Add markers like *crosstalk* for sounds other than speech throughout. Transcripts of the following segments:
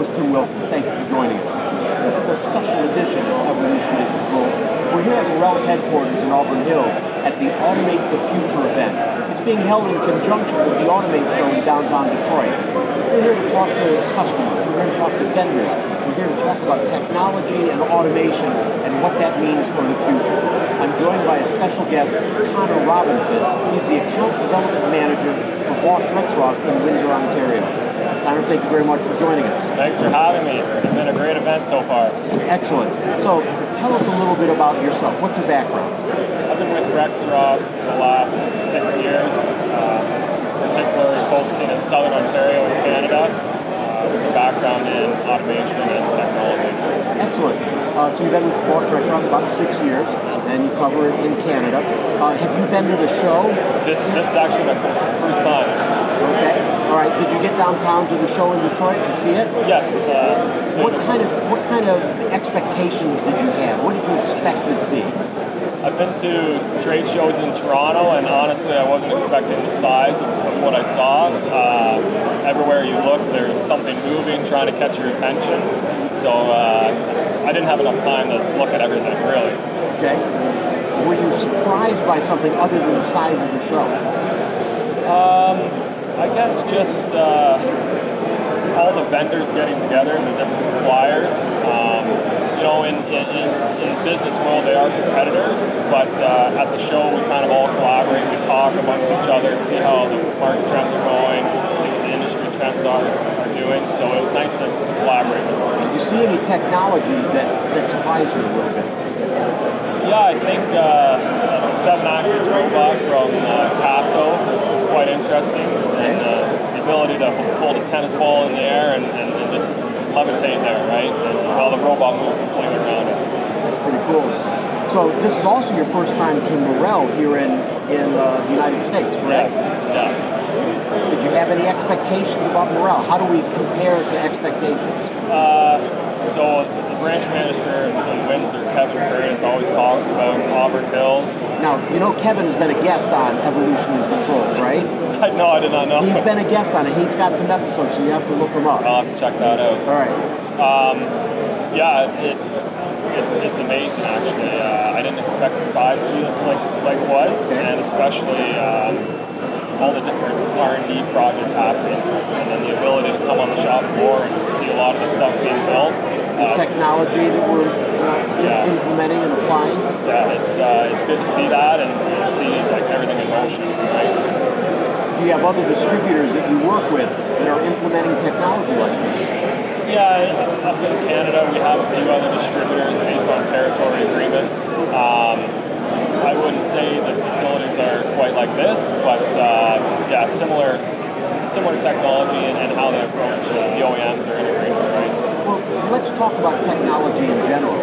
host, Tim Wilson. Thank you for joining us. This is a special edition of Evolution in Control. We're here at Morrell's headquarters in Auburn Hills at the Automate the Future event. It's being held in conjunction with the Automate Show in downtown Detroit. We're here to talk to customers. We're here to talk to vendors. We're here to talk about technology and automation and what that means for the future. I'm joined by a special guest, Connor Robinson. He's the Account Development Manager for Bosch Rexroth in Windsor, Ontario. Connor, thank you very much for joining us. Thanks for having me. It's been a great event so far. Excellent. So tell us a little bit about yourself. What's your background? I've been with Rexroth for the last six years, uh, particularly focusing in Southern Ontario and Canada uh, with a background in automation and technology. Excellent. Uh, so you've been with Bosch Rexroth about six years, and you cover it in Canada. Uh, have you been to the show? This, this is actually my first, first time. Okay. All right. Did you get downtown to the show in Detroit to see it? Yes. Uh, What kind of what kind of expectations did you have? What did you expect to see? I've been to trade shows in Toronto, and honestly, I wasn't expecting the size of, of what I saw. Uh, everywhere you look, there's something moving, trying to catch your attention. So uh, I didn't have enough time to look at everything, really. Okay. Were you surprised by something other than the size of the show? I guess just uh, all the vendors getting together, the different suppliers. Um, you know, in, in, in, in business world, they are competitors, but uh, at the show, we kind of all collaborate. We talk amongst each other, see how the market trends are going, see what the industry trends are, are doing. So it was nice to, to collaborate with them. Did you see any technology that, that surprised you a little bit? Yeah, I think uh, seven-axis robot from uh, Kassow was, was quite interesting, and uh, the ability to hold a tennis ball in the air and, and, and just levitate there, right? And how the robot moves completely around it. That's pretty cool. So this is also your first time to Morrell here in in uh, the United States, correct? Yes, yes. Did you have any expectations about Morrell? How do we compare to expectations? So the branch manager in Windsor, Kevin Curtis, always talks about Auburn Hills. Now, you know Kevin has been a guest on Evolution and Control, right? *laughs* No, I did not know. He's been a guest on it. He's got some episodes, so you have to look him up. I'll have to check that out. All right. Yeah, it, it's it's amazing actually. Uh, I didn't expect the size to be like like it was, Okay. and especially um, all the different R and D projects happening, and then the ability to come on the shop floor and see a lot of the stuff being built. The technology that we're uh, Yeah. implementing and applying. yeah, it's uh, it's good to see that and, and see like everything in motion. Right? Do you have other distributors that you work with that are implementing technology like this? Yeah, up in Canada, we have a few other distributors based on territory agreements. Um, I wouldn't say the facilities are quite like this, but uh, yeah, similar similar technology and, and how they approach uh, the OEMs are in agreement, right? Well, let's talk about technology in general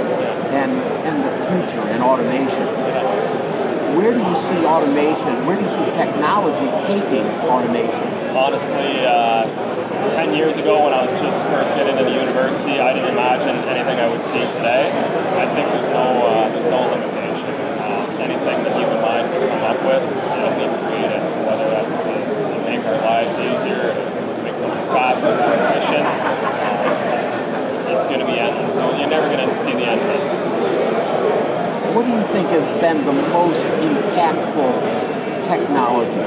and, and the future and automation. Where do you see automation? Where do you see technology taking automation? Honestly, uh, 10 years ago when I was just first getting into the university, I didn't imagine anything I would see today. I think there's no, uh, there's no limitation. Uh, anything the human mind can come up with, it'll be created, whether that's to, to make our lives easier, to make something faster, more efficient. Uh, it's going to be endless. So you're never going to see the end of it. What do you think has been the most impactful technology?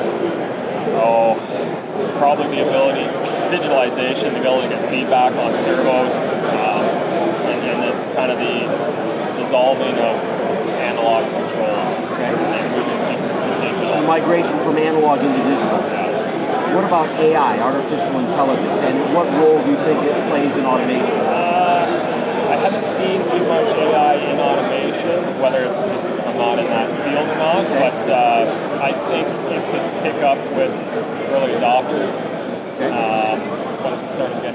Oh, probably the ability, digitalization, the ability to get feedback on servos, um, and, and the kind of the dissolving of analog controls Okay. and moving just to The digital. migration from analog into digital. What about AI, artificial intelligence, and what role do you think it plays in automation? I haven't seen too much AI in automation, whether it's just because I'm not in that field or not, but uh, I think it could pick up with early adopters. Okay. um, once we start to get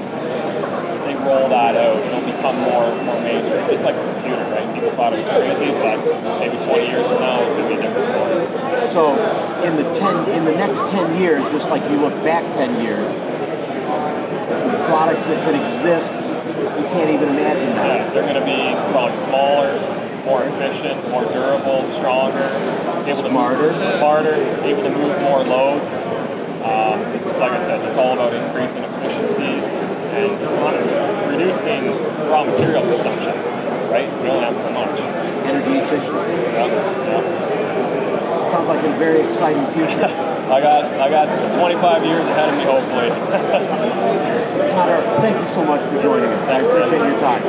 they roll that out, it'll become more more mainstream, just like a computer, right? People thought it was crazy, but maybe 20 years from now, it could be a different story. So, in the ten, in the next ten years, just like you look back ten years, the products that could exist, you can't even imagine now. Yeah, they're going to be probably smaller, more efficient, more durable, stronger, able to Smarter. move, smarter, able to move more loads. Um, like I said, it's all about increasing efficiencies reducing raw material consumption, right? We only have so much. Energy efficiency. Yeah, yeah. Sounds like a very exciting future. *laughs* I got I got 25 years ahead of me, hopefully. *laughs* Connor, thank you so much for joining us. Thanks, I appreciate Tim. your time.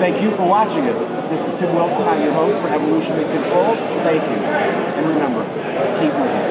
Thank you for watching us. This is Tim Wilson. I'm your host for Evolution and Controls. Thank you. And remember, keep moving.